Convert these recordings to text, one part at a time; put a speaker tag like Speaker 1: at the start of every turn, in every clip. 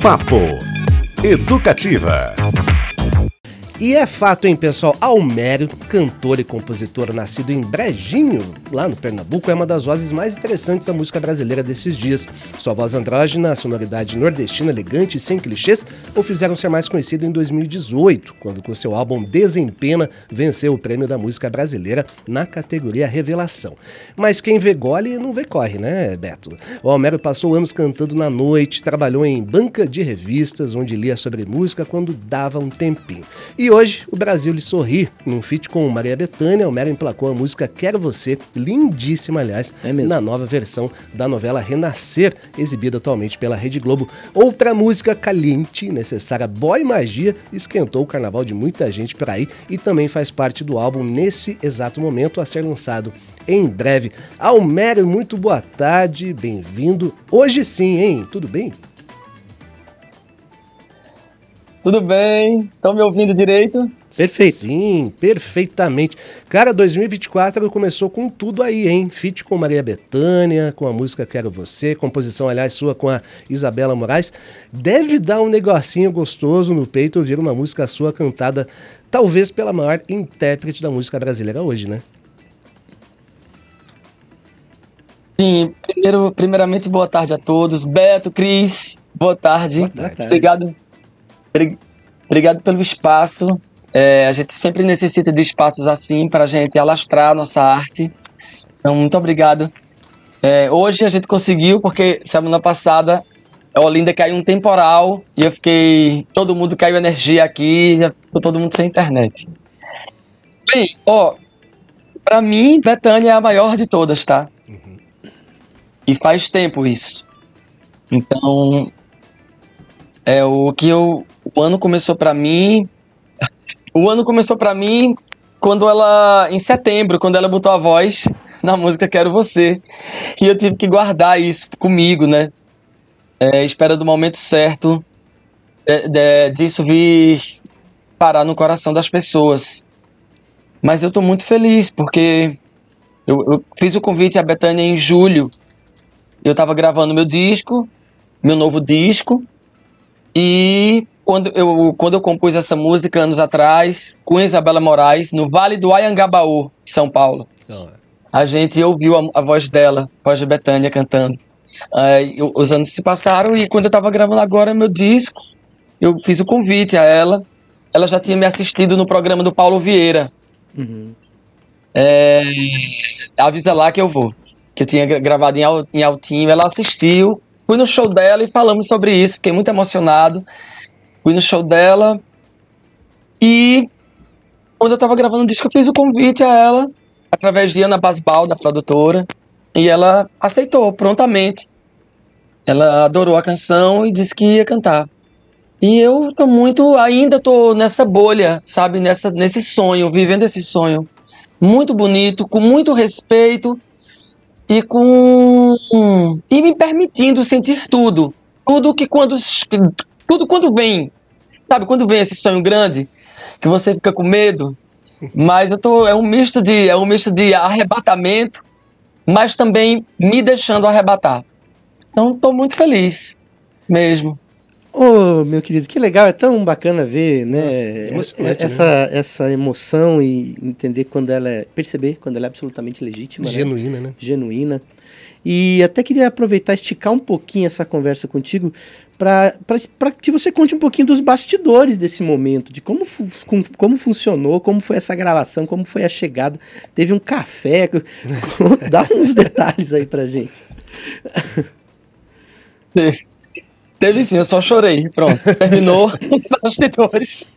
Speaker 1: Papo Educativa.
Speaker 2: E é fato, hein, pessoal? Almério, cantor e compositor nascido em Brejinho, lá no Pernambuco, é uma das vozes mais interessantes da música brasileira desses dias. Sua voz andrógena, sonoridade nordestina elegante e sem clichês o fizeram ser mais conhecido em 2018, quando com seu álbum Desempena venceu o prêmio da música brasileira na categoria Revelação. Mas quem vê gole não vê corre, né, Beto? O Almério passou anos cantando na noite, trabalhou em banca de revistas, onde lia sobre música quando dava um tempinho. E hoje o Brasil lhe sorri. Num feat com Maria Bethânia, o Mero emplacou a música Quero Você, lindíssima, aliás, é na nova versão da novela Renascer, exibida atualmente pela Rede Globo. Outra música caliente, necessária Boy Magia, esquentou o carnaval de muita gente por aí e também faz parte do álbum nesse exato momento a ser lançado em breve. Almério, muito boa tarde, bem-vindo. Hoje sim, hein? Tudo bem?
Speaker 3: Tudo bem? Estão me ouvindo direito?
Speaker 2: Perfeito. Sim, perfeitamente. Cara, 2024 começou com tudo aí, hein? Fit com Maria Bethânia, com a música Quero Você, composição, aliás, sua com a Isabela Moraes. Deve dar um negocinho gostoso no peito ouvir uma música sua cantada, talvez pela maior intérprete da música brasileira hoje, né?
Speaker 3: Sim, primeiro, primeiramente, boa tarde a todos. Beto, Cris, boa tarde. Boa tarde. Obrigado Obrigado pelo espaço. É, a gente sempre necessita de espaços assim para a gente alastrar a nossa arte. Então, muito obrigado. É, hoje a gente conseguiu, porque semana passada a Olinda caiu um temporal e eu fiquei. Todo mundo caiu energia aqui, ficou todo mundo sem internet. Bem, ó, pra mim, Betânia é a maior de todas, tá? Uhum. E faz tempo isso. Então, é o que eu o ano começou para mim. O ano começou para mim quando ela. Em setembro, quando ela botou a voz na música Quero Você. E eu tive que guardar isso comigo, né? É, espera do momento certo de, de, disso vir parar no coração das pessoas. Mas eu tô muito feliz porque eu, eu fiz o convite à Betânia em julho. Eu tava gravando meu disco, meu novo disco, e quando eu, quando eu compus essa música anos atrás, com Isabela Moraes, no Vale do Ayangabaú, São Paulo. Oh. A gente ouviu a, a, voz dela, a voz de Betânia cantando. Uh, os anos se passaram e quando eu estava gravando agora meu disco, eu fiz o convite a ela. Ela já tinha me assistido no programa do Paulo Vieira. Uhum. É, avisa lá que eu vou. Que eu tinha gravado em, em Altinho. Ela assistiu. Fui no show dela e falamos sobre isso. Fiquei muito emocionado. Fui no show dela e quando eu tava gravando o disco, eu fiz o convite a ela, através de Ana Basbal, da produtora, e ela aceitou prontamente. Ela adorou a canção e disse que ia cantar. E eu tô muito, ainda tô nessa bolha, sabe, nessa, nesse sonho, vivendo esse sonho. Muito bonito, com muito respeito e com e me permitindo sentir tudo. Tudo que quando tudo quando vem, sabe, quando vem esse sonho grande, que você fica com medo, mas eu tô, é um misto de, é um misto de arrebatamento, mas também me deixando arrebatar. Então estou muito feliz, mesmo.
Speaker 2: Ô, oh, meu querido, que legal, é tão bacana ver, né, Nossa, essa, né? essa emoção e entender quando ela é, perceber quando ela é absolutamente legítima.
Speaker 3: Né? Genuína, né? né?
Speaker 2: Genuína. E até queria aproveitar, esticar um pouquinho essa conversa contigo, para que você conte um pouquinho dos bastidores desse momento, de como, fu como, como, funcionou, como foi essa gravação, como foi a chegada. Teve um café, dá uns detalhes aí pra gente.
Speaker 3: Teve, sim, eu só chorei. Pronto, terminou os bastidores.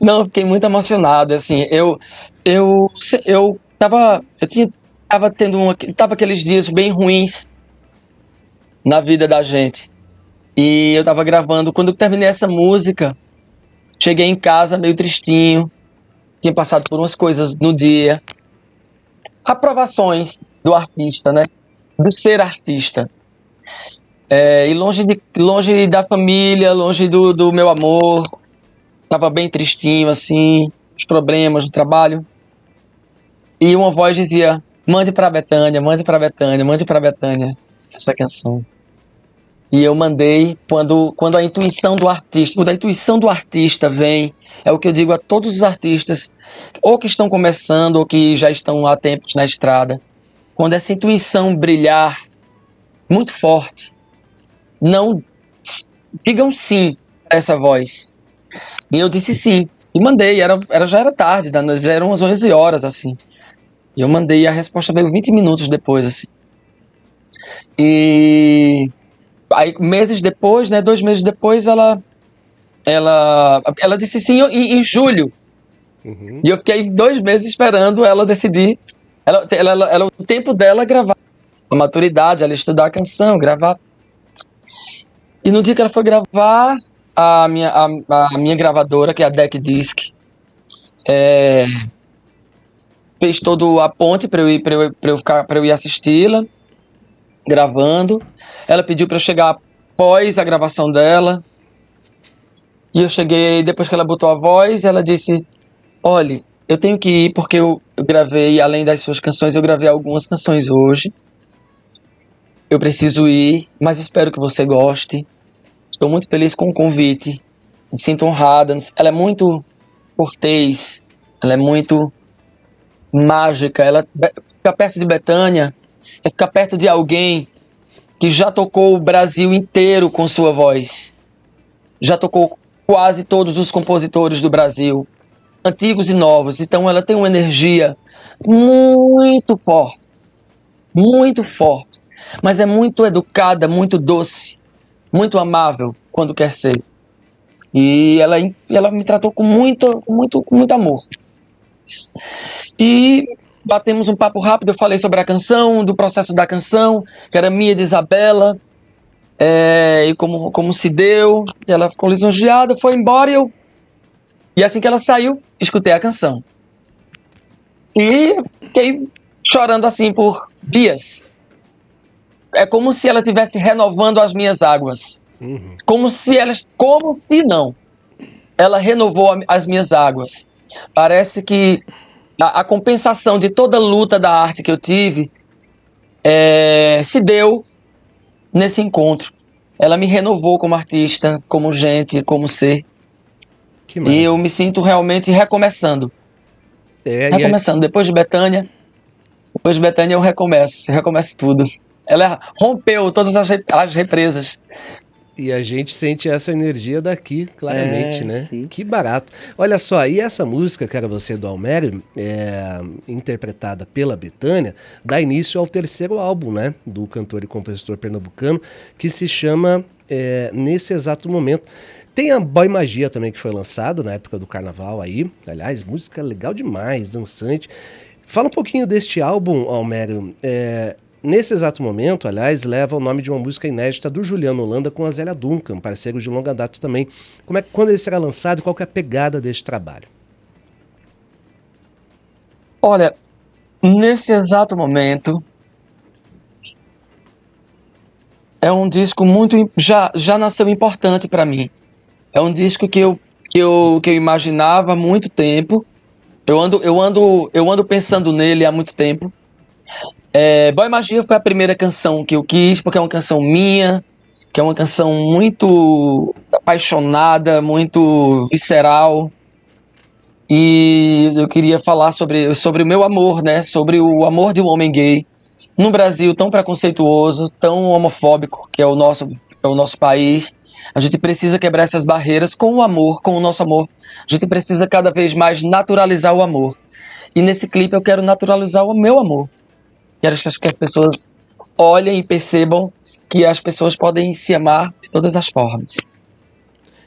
Speaker 3: Não, fiquei muito emocionado. Assim, eu, eu, eu tava, eu tinha tava tendo uma, tava aqueles dias bem ruins na vida da gente. E eu tava gravando, quando eu terminei essa música, cheguei em casa meio tristinho, tinha passado por umas coisas no dia. Aprovações do artista, né? Do ser artista. É, e longe, de, longe da família, longe do, do meu amor. Tava bem tristinho, assim, os problemas do trabalho. E uma voz dizia: Mande para Betânia, mande para Betânia, mande para Betânia essa canção. E eu mandei quando, quando a intuição do artista, quando a intuição do artista vem, é o que eu digo a todos os artistas, ou que estão começando, ou que já estão há tempos na estrada. Quando essa intuição brilhar muito forte, não digam sim a essa voz. E eu disse sim. E mandei, era, era, já era tarde, já eram umas 11 horas, assim. E eu mandei a resposta veio 20 minutos depois, assim. E aí meses depois, né, dois meses depois, ela ela ela disse sim em, em julho. Uhum. E eu fiquei dois meses esperando ela decidir. Ela, ela, ela, ela, o tempo dela gravar a maturidade, ela estudar a canção, gravar. E no dia que ela foi gravar, a minha, a, a minha gravadora, que é a Deck Disc, é, fez todo a ponte para eu ir para eu, para eu ir assisti-la gravando. Ela pediu para eu chegar após a gravação dela. E eu cheguei depois que ela botou a voz, ela disse: "Olhe, eu tenho que ir porque eu, eu gravei além das suas canções, eu gravei algumas canções hoje. Eu preciso ir, mas espero que você goste. Estou muito feliz com o convite. Me sinto honrada. Ela é muito cortês, ela é muito mágica. Ela fica perto de Betânia, é ficar perto de alguém que já tocou o Brasil inteiro com sua voz. Já tocou quase todos os compositores do Brasil, antigos e novos. Então ela tem uma energia muito forte, muito forte, mas é muito educada, muito doce, muito amável quando quer ser. E ela, ela me tratou com muito, muito, com muito amor. E batemos um papo rápido, eu falei sobre a canção, do processo da canção, que era minha de Isabela, é, e como, como se deu, e ela ficou lisonjeada, foi embora e eu. E assim que ela saiu, escutei a canção. E fiquei chorando assim por dias. É como se ela estivesse renovando as minhas águas. Uhum. Como se ela. Como se não. Ela renovou as minhas águas. Parece que a, a compensação de toda a luta da arte que eu tive é, se deu nesse encontro. Ela me renovou como artista, como gente, como ser. e eu me sinto realmente recomeçando. É, recomeçando. Depois de Betânia, depois de Betânia eu recomeço, eu recomeço tudo. Ela rompeu todas as, as represas.
Speaker 2: E a gente sente essa energia daqui, claramente, é, né? Sim. Que barato. Olha só, e essa música, que era você do Almério, é, interpretada pela Betânia, dá início ao terceiro álbum, né? Do cantor e compositor pernambucano, que se chama é, Nesse Exato Momento. Tem a Boy Magia também, que foi lançado na época do carnaval aí. Aliás, música legal demais, dançante. Fala um pouquinho deste álbum, Almério. É, Nesse exato momento, aliás, leva o nome de uma música inédita do Juliano Holanda com a Zélia Duncan, parceiro de longa data também. Como é, quando ele será lançado e qual é a pegada deste trabalho?
Speaker 3: Olha, nesse exato momento, é um disco muito já já nasceu importante para mim. É um disco que eu que eu que eu imaginava há muito tempo. Eu ando eu ando eu ando pensando nele há muito tempo. É, Boy Magia foi a primeira canção que eu quis, porque é uma canção minha, que é uma canção muito apaixonada, muito visceral. E eu queria falar sobre, sobre o meu amor, né? Sobre o amor de um homem gay num Brasil tão preconceituoso, tão homofóbico, que é o nosso, é o nosso país. A gente precisa quebrar essas barreiras com o amor, com o nosso amor. A gente precisa cada vez mais naturalizar o amor. E nesse clipe eu quero naturalizar o meu amor. Quero que as pessoas olhem e percebam que as pessoas podem se amar de todas as formas.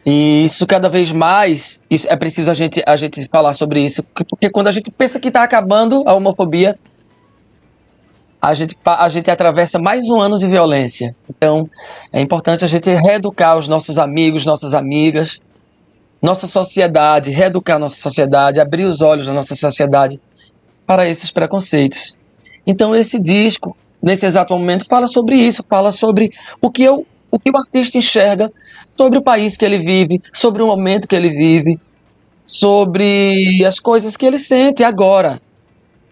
Speaker 3: E isso cada vez mais, isso, é preciso a gente, a gente falar sobre isso, porque quando a gente pensa que está acabando a homofobia, a gente, a gente atravessa mais um ano de violência. Então, é importante a gente reeducar os nossos amigos, nossas amigas, nossa sociedade, reeducar nossa sociedade, abrir os olhos da nossa sociedade para esses preconceitos. Então esse disco, nesse exato momento, fala sobre isso, fala sobre o que eu, o que o artista enxerga sobre o país que ele vive, sobre o momento que ele vive, sobre as coisas que ele sente agora.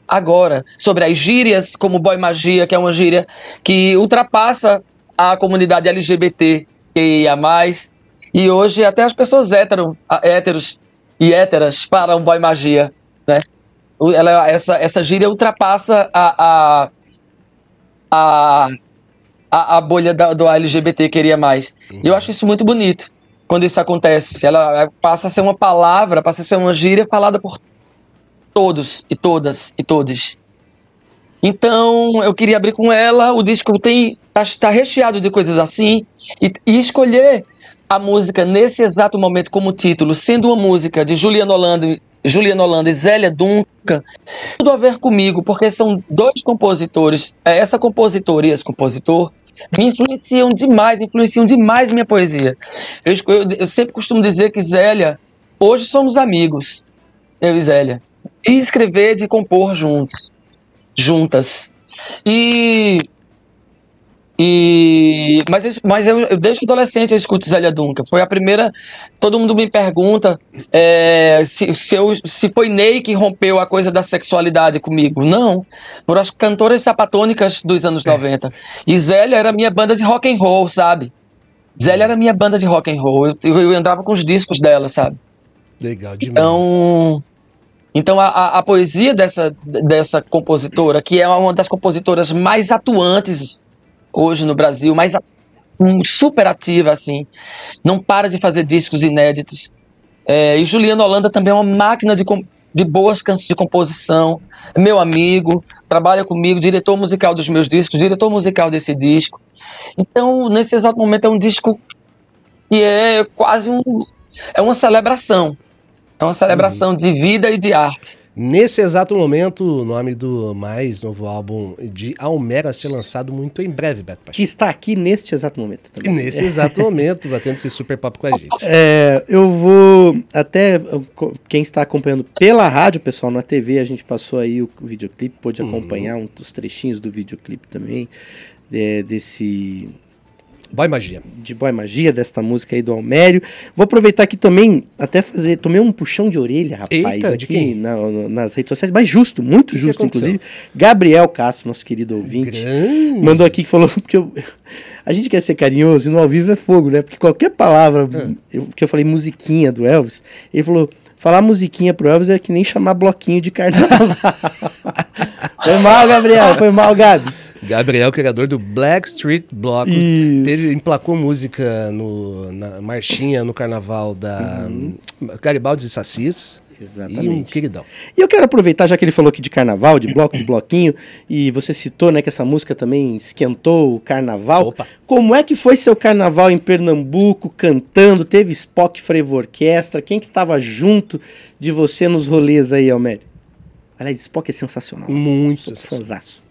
Speaker 3: Agora, sobre as gírias, como boy magia, que é uma gíria que ultrapassa a comunidade LGBT que ia mais. E hoje até as pessoas hétero, héteros e héteras param boy magia, né? Ela, essa, essa gíria ultrapassa a, a, a, a, bolha da, do LGBT queria mais. Uhum. E eu acho isso muito bonito quando isso acontece. Ela passa a ser uma palavra, passa a ser uma gíria falada por todos e todas e todos. Então eu queria abrir com ela. O disco tem tá, tá recheado de coisas assim e, e, escolher a música nesse exato momento como título, sendo uma música de Juliana Holanda, Juliana Holanda e Zélia Duncan, tudo a ver comigo, porque são dois compositores. É, essa compositora e esse compositor me influenciam demais, influenciam demais minha poesia. Eu, eu, eu sempre costumo dizer que Zélia, hoje somos amigos, eu e Zélia. E escrever de compor juntos, juntas. E e, mas eu, mas eu, eu, desde adolescente eu escuto Zélia Duncan. Foi a primeira. Todo mundo me pergunta é, se, se, eu, se foi Ney que rompeu a coisa da sexualidade comigo. Não. Foram as cantoras sapatônicas dos anos 90. E Zélia era minha banda de rock and roll, sabe? Zélia era minha banda de rock and roll. Eu, eu, eu andava com os discos dela, sabe?
Speaker 2: Legal demais.
Speaker 3: Então. Então a, a, a, poesia dessa, dessa compositora, que é uma das compositoras mais atuantes hoje no Brasil, mas um, super ativa, assim. Não para de fazer discos inéditos. É, e Juliano Holanda também é uma máquina de, de boas canções de composição. É meu amigo, trabalha comigo, diretor musical dos meus discos, diretor musical desse disco. Então, nesse exato momento, é um disco que é quase um. É uma celebração. É uma celebração uhum. de vida e de arte.
Speaker 2: Nesse exato momento, o nome do mais novo álbum de Almera a ser lançado muito em breve, Beto
Speaker 4: Pacheco. Que está aqui neste exato momento
Speaker 2: também. Nesse exato momento, batendo esse super papo com a gente.
Speaker 4: É, eu vou até, quem está acompanhando pela rádio, pessoal, na TV, a gente passou aí o videoclipe, pôde uhum. acompanhar um dos trechinhos do videoclipe também, é, desse
Speaker 2: Boy Magia.
Speaker 4: De Boy Magia, desta música aí do Almério. Vou aproveitar aqui também, até fazer. Tomei um puxão de orelha, rapaz, Eita, aqui na, nas redes sociais, mas justo, muito que justo, que inclusive. Gabriel Castro, nosso querido ouvinte, Grande. mandou aqui que falou, porque eu, a gente quer ser carinhoso e no ao vivo é fogo, né? Porque qualquer palavra ah. eu, que eu falei musiquinha do Elvis, ele falou. Falar musiquinha pro Elvis é que nem chamar bloquinho de carnaval. foi mal, Gabriel. Foi mal, Gabs.
Speaker 2: Gabriel, criador do Black Street Block. Teve, emplacou música no, na marchinha no carnaval da uhum. Garibaldi e Sassis.
Speaker 4: Exatamente. E um queridão. E eu quero aproveitar, já que ele falou aqui de carnaval, de bloco, de bloquinho, e você citou, né, que essa música também esquentou o carnaval. Opa. Como é que foi seu carnaval em Pernambuco, cantando? Teve Spock Frevo Orquestra? Quem que estava junto de você nos rolês aí, Almério? Aliás, Spock é sensacional.
Speaker 2: Muito Sou fanzaço.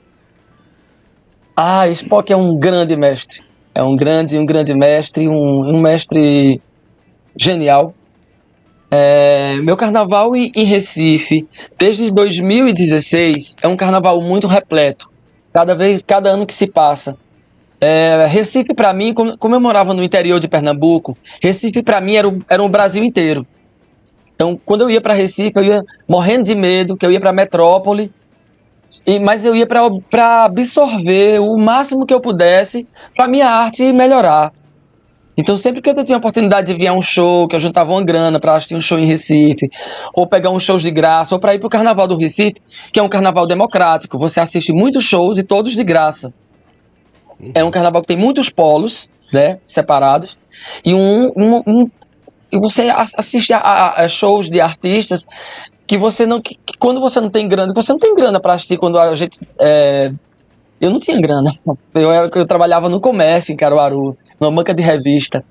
Speaker 3: Ah, Spock é um grande mestre. É um grande, um grande mestre, um, um mestre genial. É, meu carnaval em, em, Recife, desde 2016, é um carnaval muito repleto. Cada vez, cada ano que se passa. É, Recife, para mim, como, como, eu morava no interior de Pernambuco, Recife, para mim, era o, era o Brasil inteiro. Então, quando eu ia para Recife, eu ia morrendo de medo, que eu ia para metrópole, e, mas eu ia para absorver o máximo que eu pudesse para minha arte melhorar. Então, sempre que eu tinha a oportunidade de vir a um show, que eu juntava uma grana para assistir um show em Recife, ou pegar uns shows de graça, ou para ir para o Carnaval do Recife, que é um carnaval democrático, você assiste muitos shows e todos de graça. É um carnaval que tem muitos polos, né, separados, e um, um, um e você assiste a, a, shows de artistas que você não, que, que, quando você não tem grana, você não tem grana para assistir quando a gente é, eu não tinha grana. Eu, eu trabalhava no comércio em Caruaru numa banca de revista.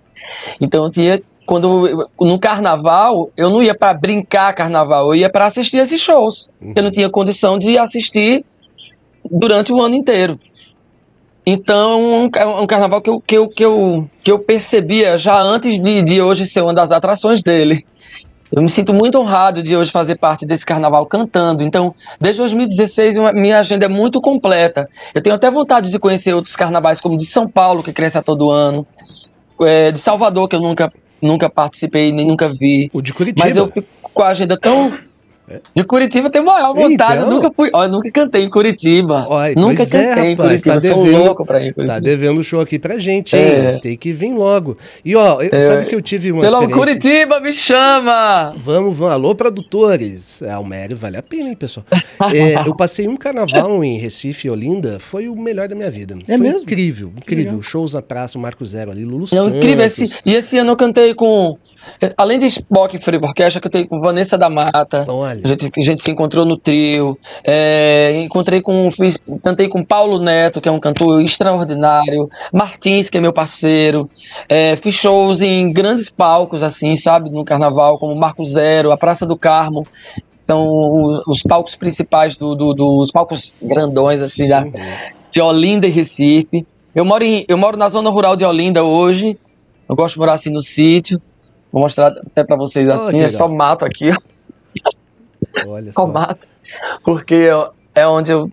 Speaker 3: Então eu tinha quando no carnaval eu não ia para brincar carnaval, eu ia para assistir esses shows. Uhum. Eu não tinha condição de assistir durante o ano inteiro. Então, é um carnaval que eu, que eu, que eu, que eu percebia já antes de, de hoje ser uma das atrações dele. Eu me sinto muito honrado de hoje fazer parte desse carnaval cantando. Então, desde 2016, minha agenda é muito completa. Eu tenho até vontade de conhecer outros carnavais, como de São Paulo, que cresce a todo ano, é, de Salvador, que eu nunca, nunca participei nem nunca vi.
Speaker 2: O de Curitiba.
Speaker 3: Mas eu fico com a agenda tão. De Curitiba tem maior vontade. Então, eu nunca fui. Ó, eu nunca cantei em Curitiba. Ó, nunca é, cantei é, rapaz, em Curitiba. Tá
Speaker 2: devendo, sou louco pra ir. Curitiba. Tá devendo show aqui pra gente, é. Tem que vir logo. E ó, eu, é. sabe que eu tive uma
Speaker 3: Pelo experiência... Curitiba, me chama!
Speaker 2: Vamos, vamos. Alô, produtores. É, Almério vale a pena, hein, pessoal? é, eu passei um carnaval em Recife e Olinda. Foi o melhor da minha vida.
Speaker 4: É foi mesmo?
Speaker 2: Incrível, incrível. Shows na praça, o Marco Zero ali, Lulu Não, Santos.
Speaker 3: incrível. Esse, e esse ano eu cantei com Além de Spock Free Orquestra, que eu tenho com Vanessa da Mata. Olha. A gente, a gente se encontrou no trio. É, encontrei com. Fiz, cantei com Paulo Neto, que é um cantor extraordinário. Martins, que é meu parceiro. É, fiz shows em grandes palcos, assim, sabe, no carnaval, como Marco Zero, a Praça do Carmo. São os palcos principais do, do, dos palcos grandões, assim, da, uhum. de Olinda e Recife. Eu moro, em, eu moro na zona rural de Olinda hoje. Eu gosto de morar assim no sítio. Vou mostrar até para vocês assim, oh, é só mato aqui, ó. Olha só. mato. Porque é onde eu,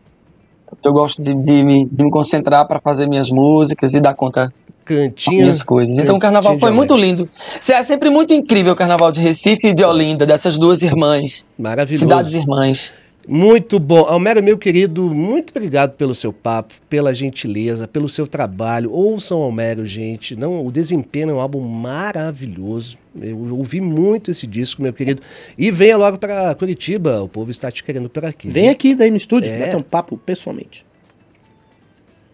Speaker 3: eu gosto de, de, me, de me concentrar para fazer minhas músicas e dar conta
Speaker 2: cantinho,
Speaker 3: minhas coisas. Então o carnaval foi muito lindo. É sempre muito incrível o carnaval de Recife e de Olinda, dessas duas irmãs.
Speaker 2: Maravilhoso.
Speaker 3: Cidades irmãs.
Speaker 2: Muito bom. Almero, meu querido, muito obrigado pelo seu papo, pela gentileza, pelo seu trabalho. Ouçam Almero, gente. Não, o Desempenho é um álbum maravilhoso. Eu ouvi muito esse disco, meu querido. E venha logo para Curitiba, o povo está te querendo por aqui.
Speaker 4: Vem aqui daí no estúdio, é. bater um papo pessoalmente.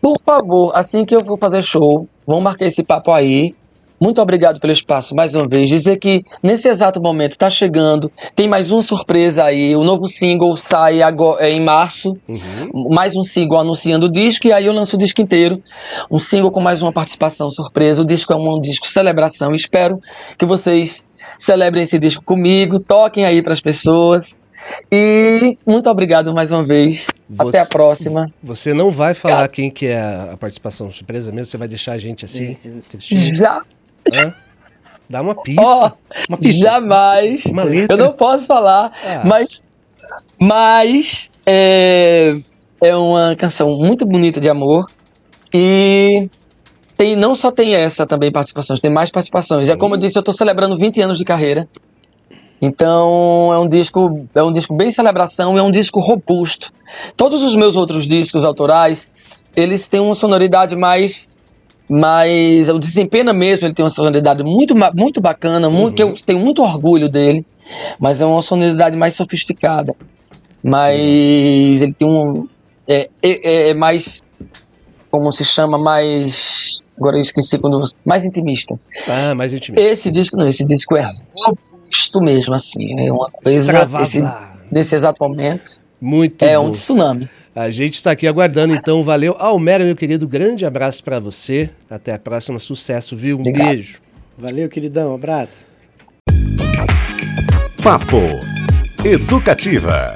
Speaker 3: Por favor, assim que eu for fazer show, vamos marcar esse papo aí. Muito obrigado pelo espaço mais uma vez. Dizer que nesse exato momento está chegando, tem mais uma surpresa aí. O novo single sai agora, é, em março. Uhum. Mais um single anunciando o disco e aí eu lanço o disco inteiro. Um single com mais uma participação surpresa. O disco é um, um disco celebração. Espero que vocês celebrem esse disco comigo, toquem aí para as pessoas. E muito obrigado mais uma vez. Você, Até a próxima.
Speaker 2: Você não vai falar obrigado. quem que é a participação surpresa mesmo? Você vai deixar a gente assim?
Speaker 3: Já. Hã?
Speaker 2: Dá uma pista.
Speaker 3: Oh, uma pista. Jamais. Uma letra. Eu não posso falar, ah. mas. Mas. É, é uma canção muito bonita de amor. E. Tem, não só tem essa também participações, tem mais participações. É como eu disse, eu estou celebrando 20 anos de carreira. Então é um disco, é um disco bem celebração, é um disco robusto. Todos os meus outros discos autorais, eles têm uma sonoridade mais mas o desempenho mesmo, ele tem uma sonoridade muito, muito bacana, muito, uhum. que eu tenho muito orgulho dele, mas é uma sonoridade mais sofisticada. Mas uhum. ele tem um. É, é, é, mais. Como se chama? Mais. Agora eu esqueci quando. Mais intimista.
Speaker 2: Ah, mais intimista.
Speaker 3: Esse disco não, esse disco é robusto mesmo, assim. É uma coisa. Esse, nesse exato momento.
Speaker 2: Muito
Speaker 3: É bom. um tsunami.
Speaker 2: A gente está aqui aguardando, então. Valeu. Almero, meu querido, grande abraço para você. Até a próxima. Sucesso, viu? Um Obrigado. beijo.
Speaker 4: Valeu, queridão. Um abraço.
Speaker 1: Papo Educativa.